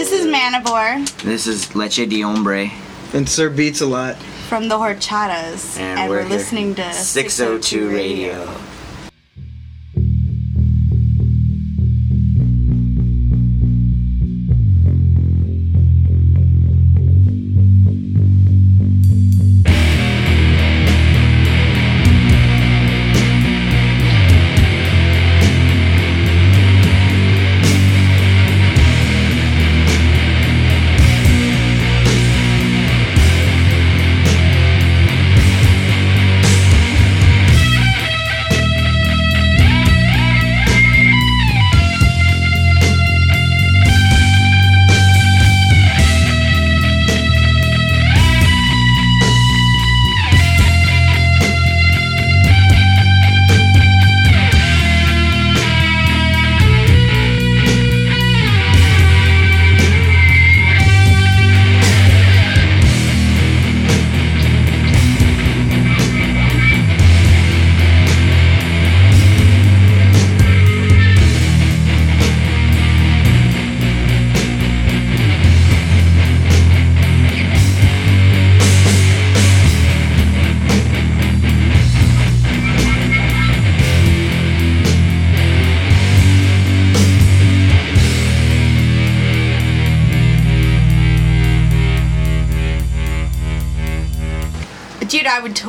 This is Manivore This is Leche de Hombre. And Sir Beats a lot. from the Whorchatas, and, we're, here. listening to 602 Radio. Dude,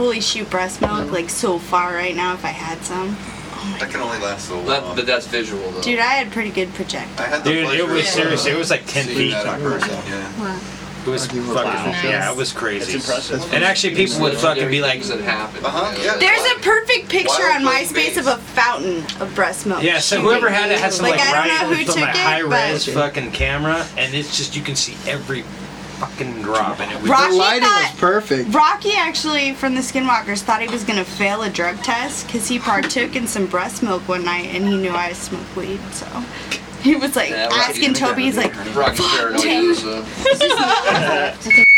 totally shoot breast milk like so far right now if I had some. That can only last so long. That, but that's visual though. Dude, I had pretty good projector. I had the Dude, it was of, serious. It was like 10 feet. that in person, yeah. It was fucking, Nice. yeah, it was crazy. It's impressive. And actually, people would fucking be like, things that happen. Uh-huh, yeah. There's a perfect picture Wild on MySpace of a fountain of breast milk. yeah. So whoever had it had some like, Like, I don't right know who some like it, high res but- fucking camera, and it's just you can see every fucking drop, and it was. Rocky the lighting thought- was perfect. Rocky actually from the Skinwalkers thought he was gonna fail a drug test because he partook in some breast milk one night and he knew I smoked weed. So he was like Yeah, asking didn't Toby, he's like, Rocky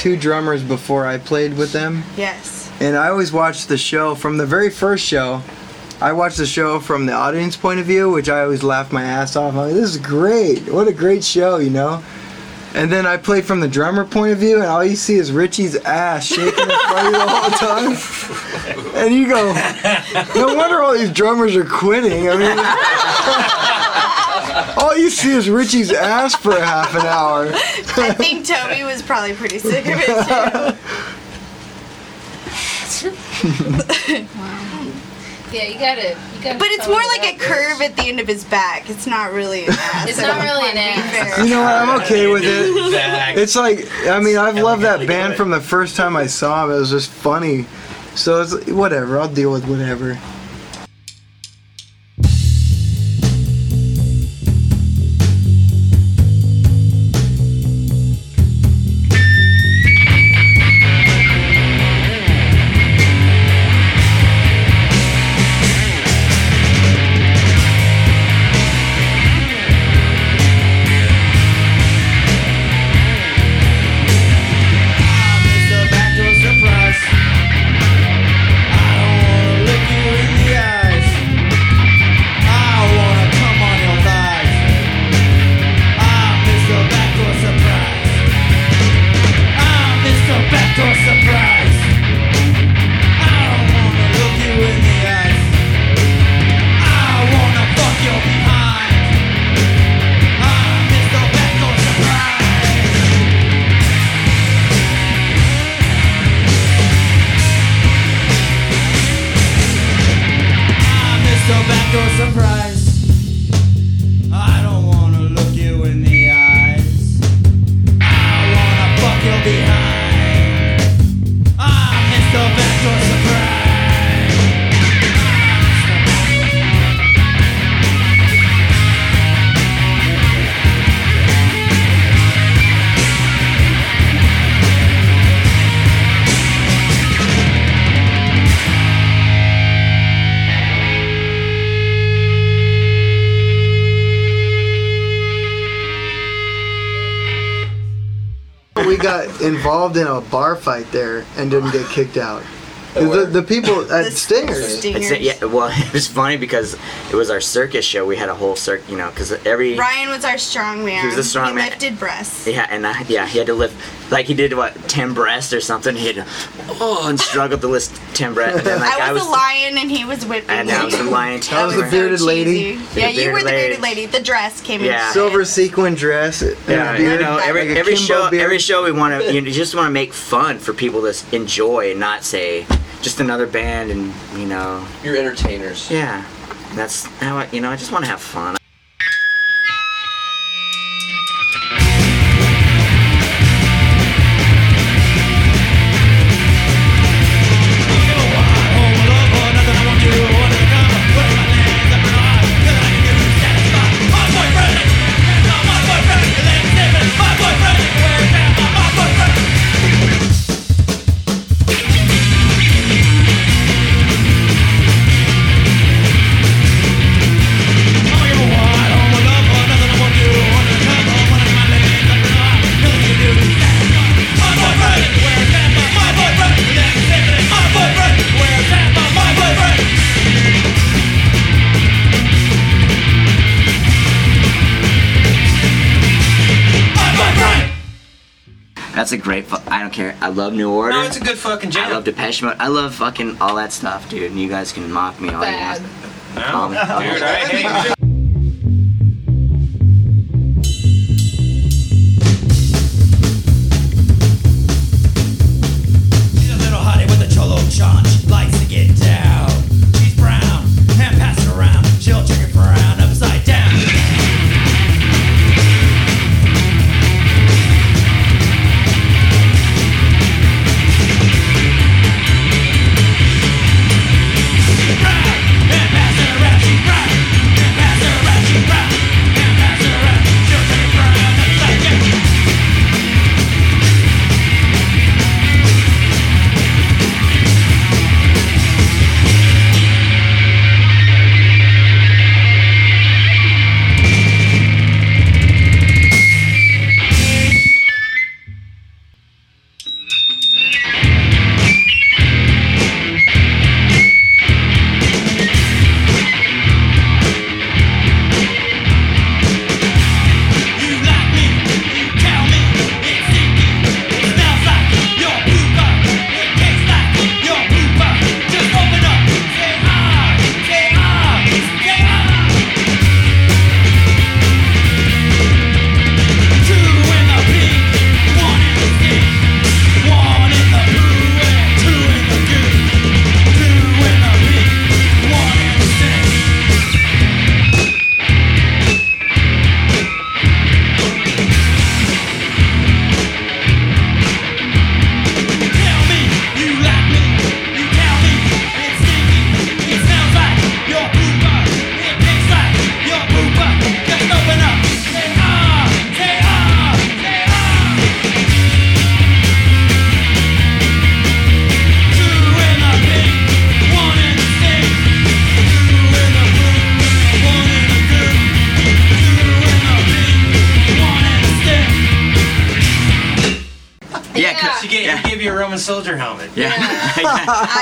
two drummers before I played with them, yes. and I always watched the show from the very first show. I watched the show from the audience point of view, which I always laughed my ass off. I'm like, this is great. What a great show, you know? And then I played from the drummer point of view, and all you see is Richie's ass shaking in front of you the whole time. And you go, no wonder all these drummers are quitting. I mean, all you see is Richie's ass for a half an hour. I think Toby was probably pretty sick of it too. Yeah, you gotta, you gotta. But it's more like a up. curve at the end of his back. It's not really an ass. It's not really an ass. You know what? I'm okay with it. Back. It's like, I mean, I've loved that band from the first time I saw them. It was just funny. So it's whatever. I'll deal with whatever. Involved in a bar fight there and didn't get kicked out. The, the people at The Stingers. Stingers. It's, yeah, well, it was funny because it was our circus show. We had a whole circ, you know, because every Ryan was our strong man. He was a strong he man. lifted breasts. yeah, and I, yeah, he had to lift like he did what ten breasts or something. He had to oh and struggled to list ten breasts. And then, like, I was, a lion and he was whipping and I was the lion. I was the so bearded lady. cheesy. Yeah, The you were the bearded lady. lady. The dress came Yeah. in. Silver sequin dress. Yeah, beard, you know, every like every show, beard. every show we want to, you just want to make fun for people to enjoy and not say just another band and you know, You're entertainers. yeah, that's how I, you know, I just want to have fun. Great. Fu- I don't care. I love New Order. No, it's a good fucking I love Depeche Mode. I love fucking all that stuff, dude. And you guys can mock me all you want. No, Call me. dude, I hate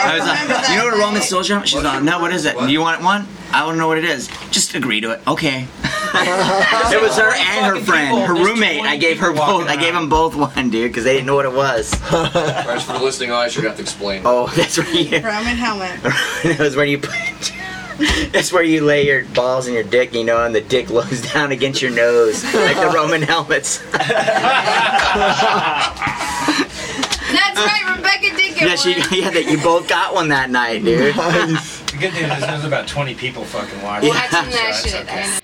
I was like, you know what a Roman soldier helmet? She's like, no, what is it? Do you want one? I want to know what it is. Just agree to it. Okay. it was her and her friend, her roommate. I gave her both. I gave them both one, dude, because they didn't know what it was. Alright, for the listening audience, you're gonna have to explain. Oh, that's where you. Roman helmet. that was where you put. That's where you lay your balls and your dick, you know, and the dick lows down against your nose, like the Roman helmets. That's right, Rebecca did get yeah, she, yeah, that you both got one that night, dude. The good thing is there's about 20 people fucking watching. Watching that So it's shit. okay.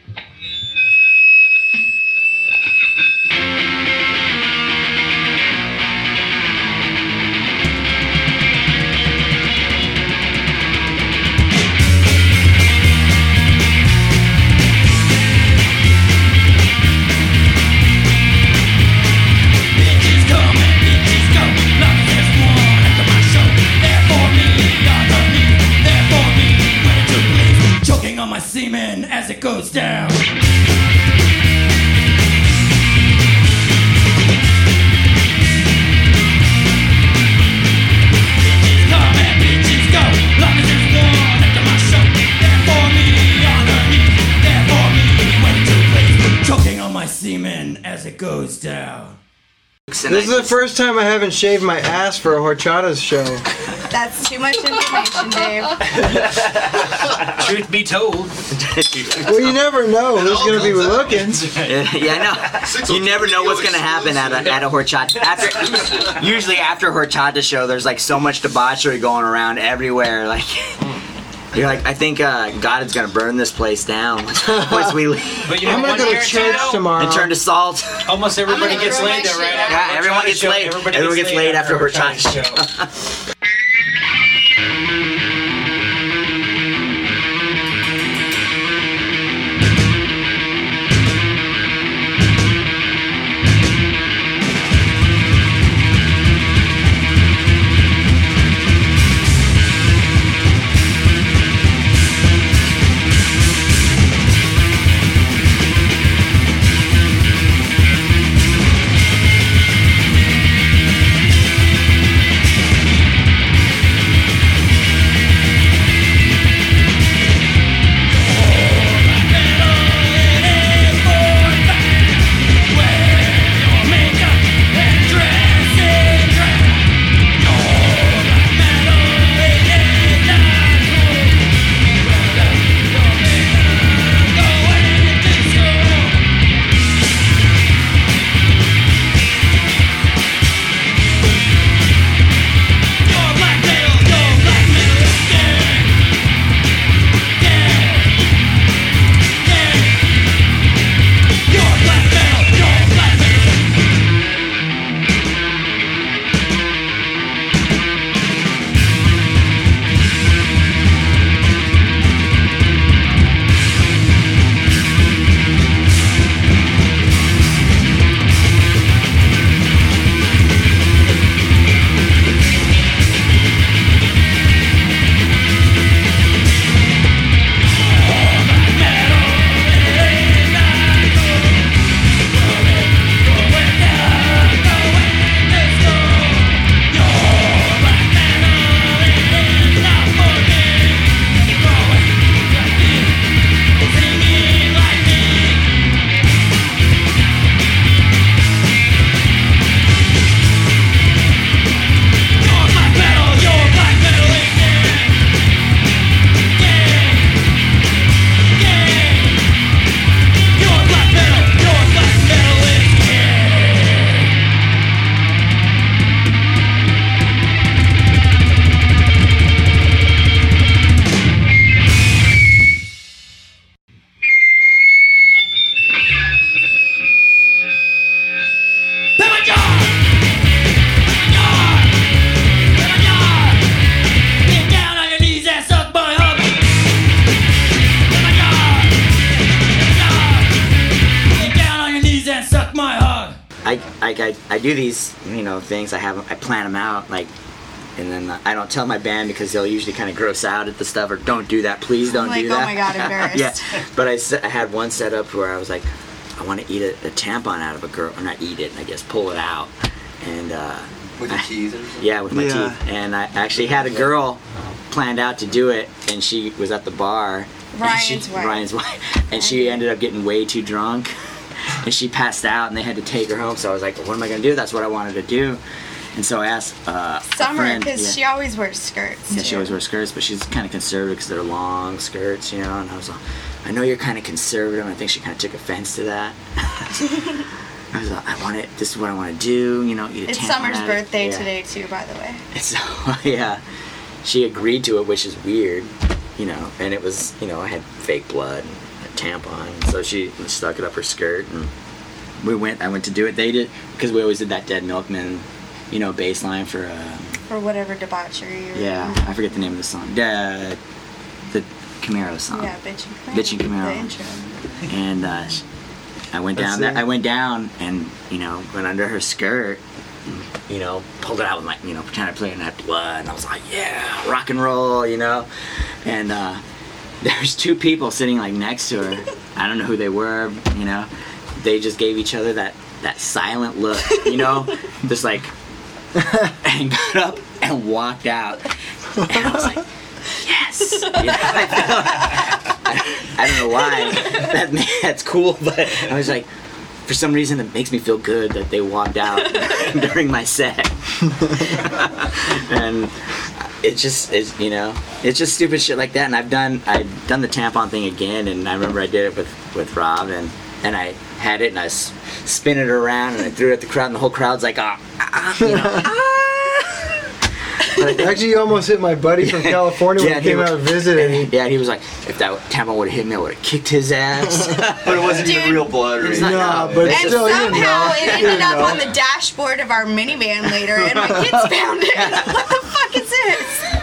my semen as it goes down. Come and bitches go, my show. There for me on her knees, there for me please. Choking on my semen as it goes down. This is the first time I haven't shaved my ass for a Whorchata show. That's too much information, Dave. Truth be told, Well, you never know who's gonna be looking. yeah, I know. You never know what's gonna happen at a at a Whorchata. After usually after a Whorchata show, there's like so much debauchery going around everywhere. Like you're like, I think uh, God is gonna burn this place down once we leave but you know I'm gonna go to church though? tomorrow. and turn to salt. Almost everybody gets laid there, right? shit after out. a Yeah, everyone gets laid. Everybody Everyone gets laid after a Whorchata show. Do these you know things. I have I plan them out like, and then I don't tell my band because they'll usually kind of gross out at the stuff or don't do that. Please don't Like, do that. oh that. my God, embarrassed. yeah, but I, I had one set up where I was like, I want to eat a, a tampon out of a girl, or not eat it, I guess pull it out, and uh, With your teeth or something? yeah, with my Yeah. teeth. And I actually had a girl planned out to do it, and she was at the bar. and she- Ryan's wife. Ryan's wife, and she ended up getting way too drunk, and she passed out, and they had to take her home. So I was like, "What am I gonna do?" That's what I wanted to do, and so I asked uh, Summer, because yeah. she always wears skirts. Yeah, she always wears skirts, but she's kind of conservative because they're long skirts, you know. And I was like, I know you're kind of conservative. and I think she kind of took offense to that. I was like, I want it. This is what I want to do, you know. Eat a It's Summer's birthday Yeah. today too, by the way. And so yeah, she agreed to it, which is weird, you know. And it was, you know, I had fake blood and tampon, and so she stuck it up her skirt, and we went. I went to do it. They did because we always did that Dead Milkman, you know, baseline for. Uh, For whatever debauchery you're yeah, I forget the name of the song. The the Camaro song. Yeah, Bitchin' Camaro. Bitchin' Camaro. The intro. And uh, I went That's down there. it. I went down and you know went under her skirt. You know, pulled it out with my you know pretend I played in that blood, and I was like, yeah, rock and roll, you know. And uh, there's two people sitting like next to her. I don't know who they were, you know. They just gave each other that that silent look, you know, just like, and got up and walked out. And I was like, yes. You know, I, I, I don't know why. That, that's cool, but I was like, for some reason it makes me feel good that they walked out during my set. and it just is, you know, it's just stupid shit like that. And I've done I've done the tampon thing again, and I remember I did it with with Rob, and and I had it and I s- spin it around and I threw it at the crowd, and the whole crowd's like, ah, ah you know, ah. But I think- Actually, you almost hit my buddy from California when Yeah, he came he- out to visit, and he, yeah, he was like, if that tampon would have hit me, I would have kicked his ass. But it wasn't even Dude. real blood or It's anything. not- nah, but And still, you didn't somehow know. it You ended didn't up know. on the dashboard of our minivan later, and my kids found it. what the fuck is this?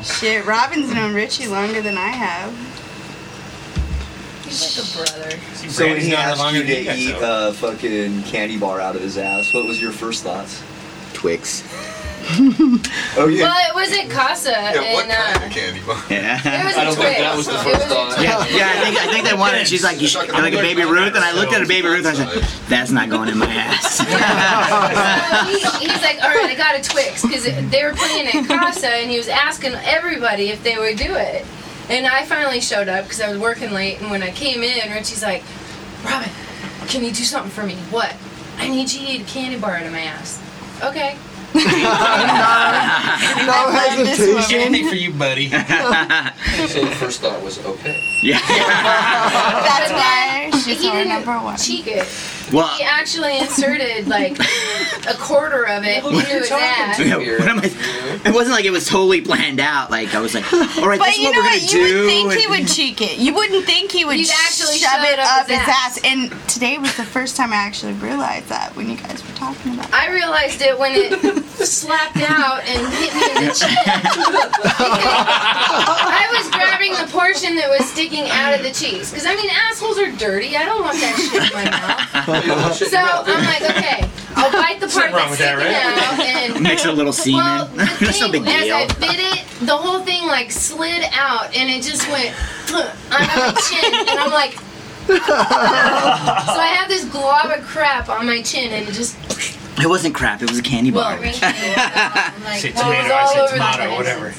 rock. Shit, Robin's known Richie longer than I have. He's like a brother. So when he asked you to eat though. a fucking candy bar out of his ass, what was your first thoughts? Twix. Oh yeah. Well, it was at Casa, yeah what and kind uh, of candy bar? it Yeah. was I a don't Twix. think that was the first was thought. Twix. Yeah, yeah, I think I think they wanted. She's like, you should, like a baby Ruth, and I looked at a baby Ruth, and I said, "That's not going in my ass." So he, he's like, all right, I got a Twix because they were playing at Casa, and he was asking everybody if they would do it. And I finally showed up because I was working late, and when I came in, Richie's like, Robin, can you do something for me? What? I need you to eat a candy bar out of my ass. Okay. No learned this hesitation. Anything for you, buddy. So the first thought was okay. Yeah. That's But why she's he our number one. cheek it. Well, He actually inserted like a quarter of it into his ass. you know, what am I? It wasn't like it was totally planned out. Like I was like, "All right, But this is you what know we're what? gonna You do." would think he would cheek it. You wouldn't think he would You'd actually shove shove it it up up his his ass. ass. And today was the first time I actually realized that when you guys were talking about it. I realized it when it slapped out and hit me in the chin. I was grabbing the portion that was sticking out of the cheese. Because, I mean, assholes are dirty. I don't want that shit in my mouth. So I'm like, okay, I'll bite the part wrong that's with that, sticking right? out and. Mix a little semen. Well, the That's no thing, big as. I bit it, the whole thing like slid out and it just went on my chin, and I'm like, so I have this glob of crap on my chin, and it just It wasn't crap. It was a candy well, bar. I'm like, Say well, it was tomato, I all say over the tomato, place. whatever.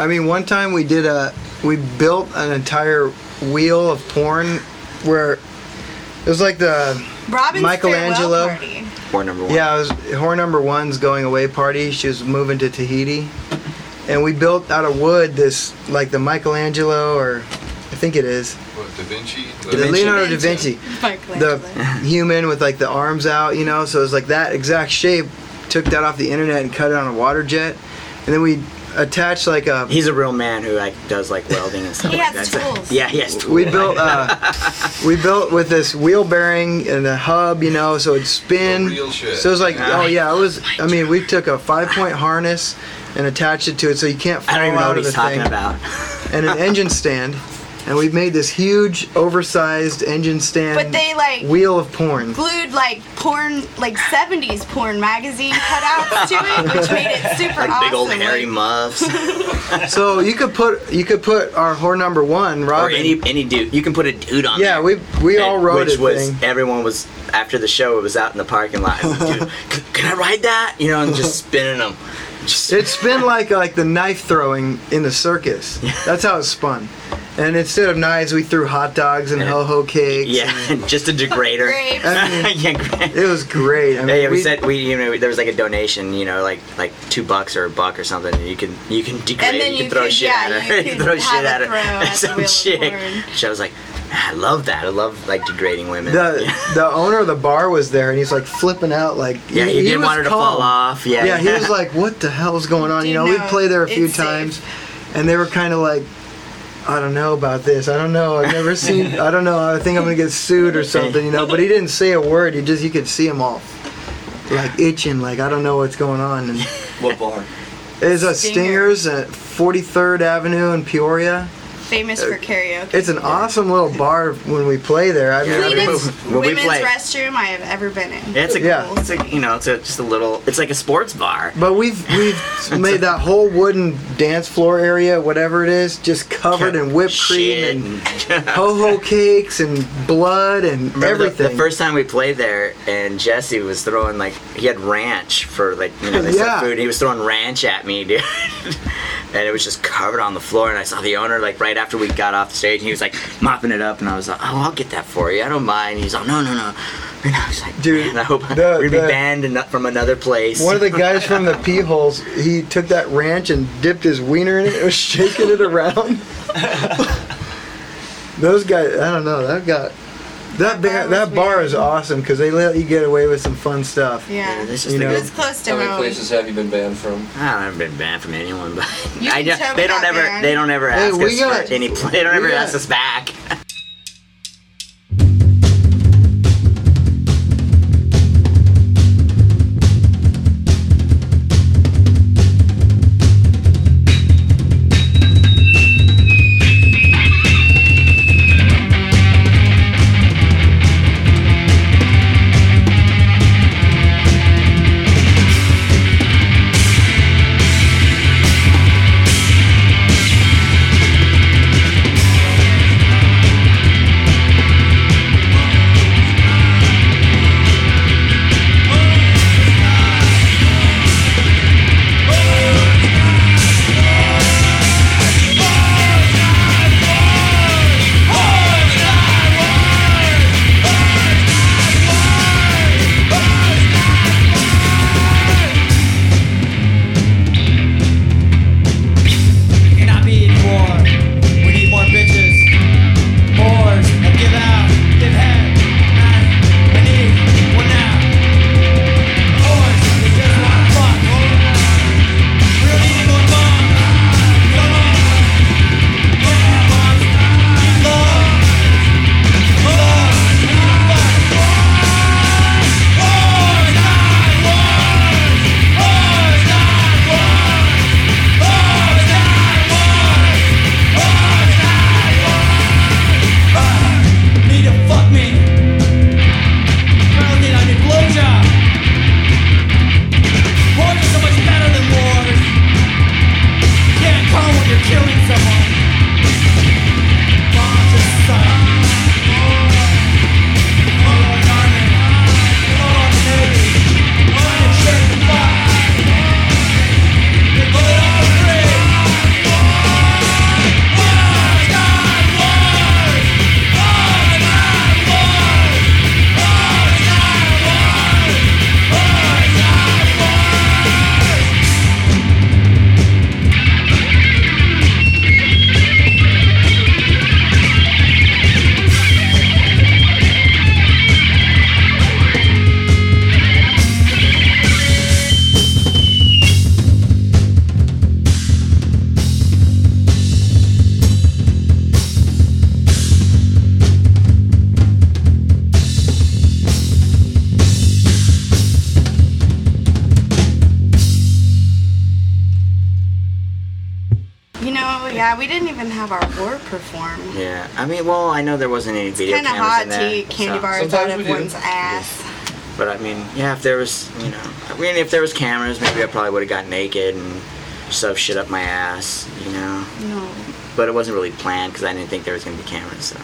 I mean, one time we did a, we built an entire wheel of porn where it was like the, Robin's Michelangelo. farewell party. Or number one. yeah, it was whore number one's going away party. She was moving to Tahiti. And we built out of wood this, like the Michelangelo, or I think it is, What, Da Vinci? the Leonardo da Vinci. the Michelangelo. human with like the arms out, you know. So it's like that exact shape, took that off the internet and cut it on a water jet, and then we attached like a He's a real man who like does like welding and stuff He like has that. tools. Yeah, he has tools. we built uh, we built with this wheel bearing and a hub, you know, so it'd spin. Real shit. So it was like, oh yeah, it was. I mean, we took a five point harness and attached it to it so you can't fall I don't even know out what of he's the talking thing, about. and an engine stand. And we've made this huge, oversized engine stand But they like wheel of porn. glued like porn, like 70s porn magazine cutouts to it, which made it super Like awesome. big old hairy muffs, So you could put you could put our whore number one, or any any dude. You can put a dude on. yeah, there. we we all And- wrote which it. was thing. everyone was after the show. It was out in the parking lot. Dude, can I ride that? You know, and just spinning them. Just, It spun like like the knife throwing in the circus. That's how it spun. And instead of knives, we threw hot dogs and Yeah. ho ho cakes. yeah, just a degrader. Grapes. I mean, yeah, gra- it was great. I mean, Yeah, yeah, we, we- said we you know there was like a donation, you know, like like two bucks or a buck or something. And you can you can degrade, And then you can throw could- shit yeah, at her, you you can throw have shit a at her. at Some wheel of chick. porn. I was like, "Ah, I love that. I love like degrading women. the yeah, the owner of the bar was there, and he's like flipping out, like yeah he, didn't want her to calm. fall off. Yeah, Yeah, he was like, "What the hell's going on?" You Dude, know, we'd no, play there a few it's safe. times, and they were kind of like, "I don't know about this. I don't know. I've never seen. I don't know. I think I'm gonna get sued or something." You know, but he didn't say a word. He just you could see him all like itching, like I don't know what's going on. And What bar? it's a Stingers. Stingers at 43rd Avenue in Peoria. Famous for karaoke. It's an awesome little bar when we play there. I mean, Yeah, I mean, Cleanest when we women's play- restroom I have ever been in. Yeah, it's a Yeah. it's like you know it's a just a little it's like a sports bar. But we've we've made that whole wooden dance floor area, whatever it is, just covered in whipped cream and ho ho cakes and blood and Remember everything. The, first time we played there, and Jesse was throwing like he had ranch for like you know they Yeah. sell food. And he was throwing ranch at me, dude, and it was just covered on the floor. And I saw the owner like right after we got off the stage, and he was like mopping it up, and I was like, "Oh, I'll get that for you. I don't mind." He's like, "No, no, no." And I was like, Dude, "Man, I hope the- we're gonna be banned and from another place." One of the guys from the pee holes, he took that ranch and dipped his wiener in it and was shaking it around. Those guys, I don't know, that got that That ba- bar that bar weird. is awesome because they let you get away with some fun stuff. Yeah. this is You the know. It good close to How many home. places have you been banned from? I haven't been banned from anyone, but You I can just, tell they don't ever banned. they don't ever ask we us got- any. They don't ever got- ask us back. Perform. Yeah, I mean, well, I know there wasn't any video Kind of cameras hot in to there. eat candy so- bars out Sometimes of we one's ass. But I mean, yeah, if there was, you know, I mean, if there was cameras, maybe I probably would have got naked and shoved shit up my ass, you know. No. But it wasn't really planned because I didn't think there was gonna be cameras. So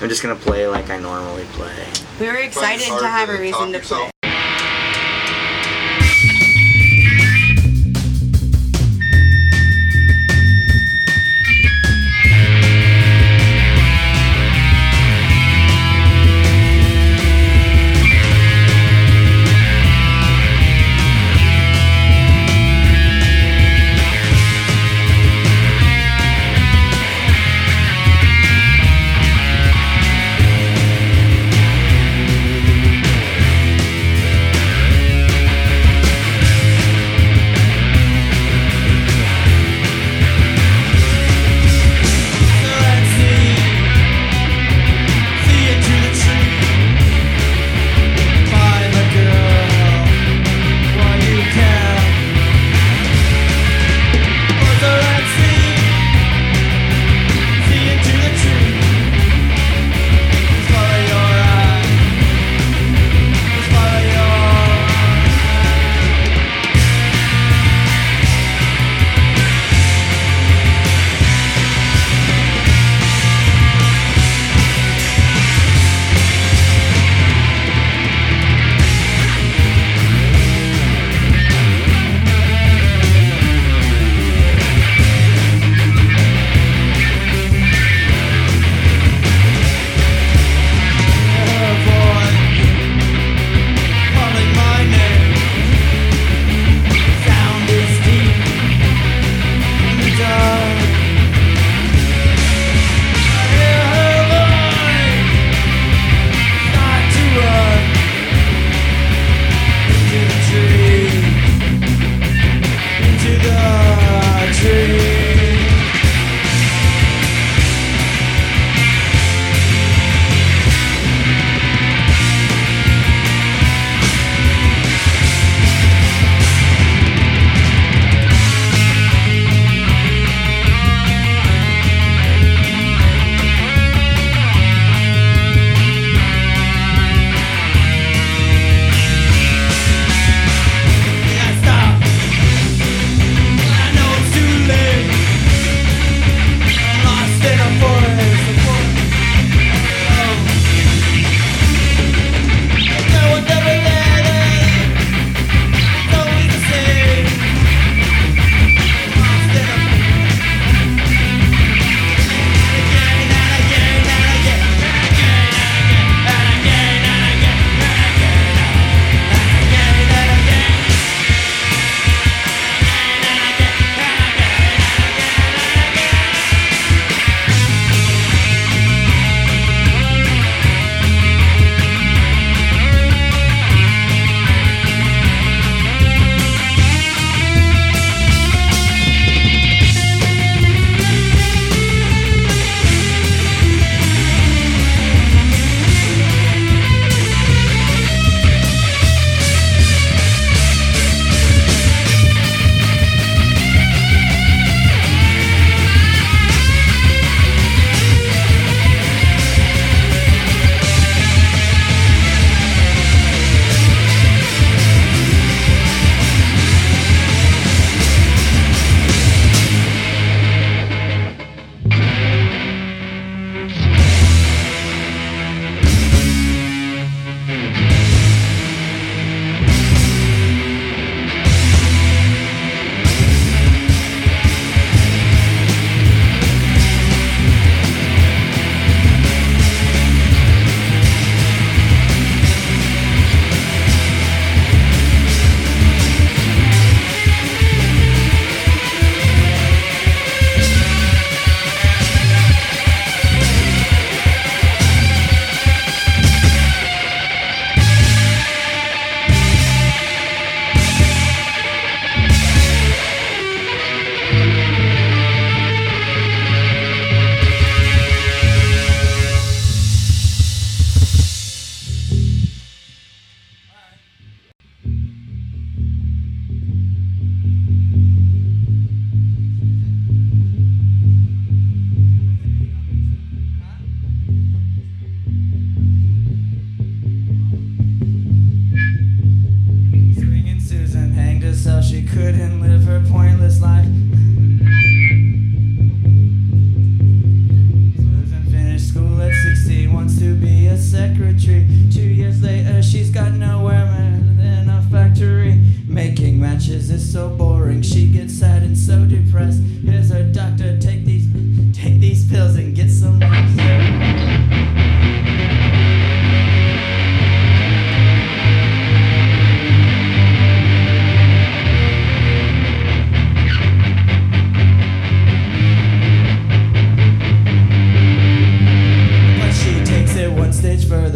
I'm just gonna play like I normally play. We were excited to have a reason talk to play.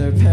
Stage further.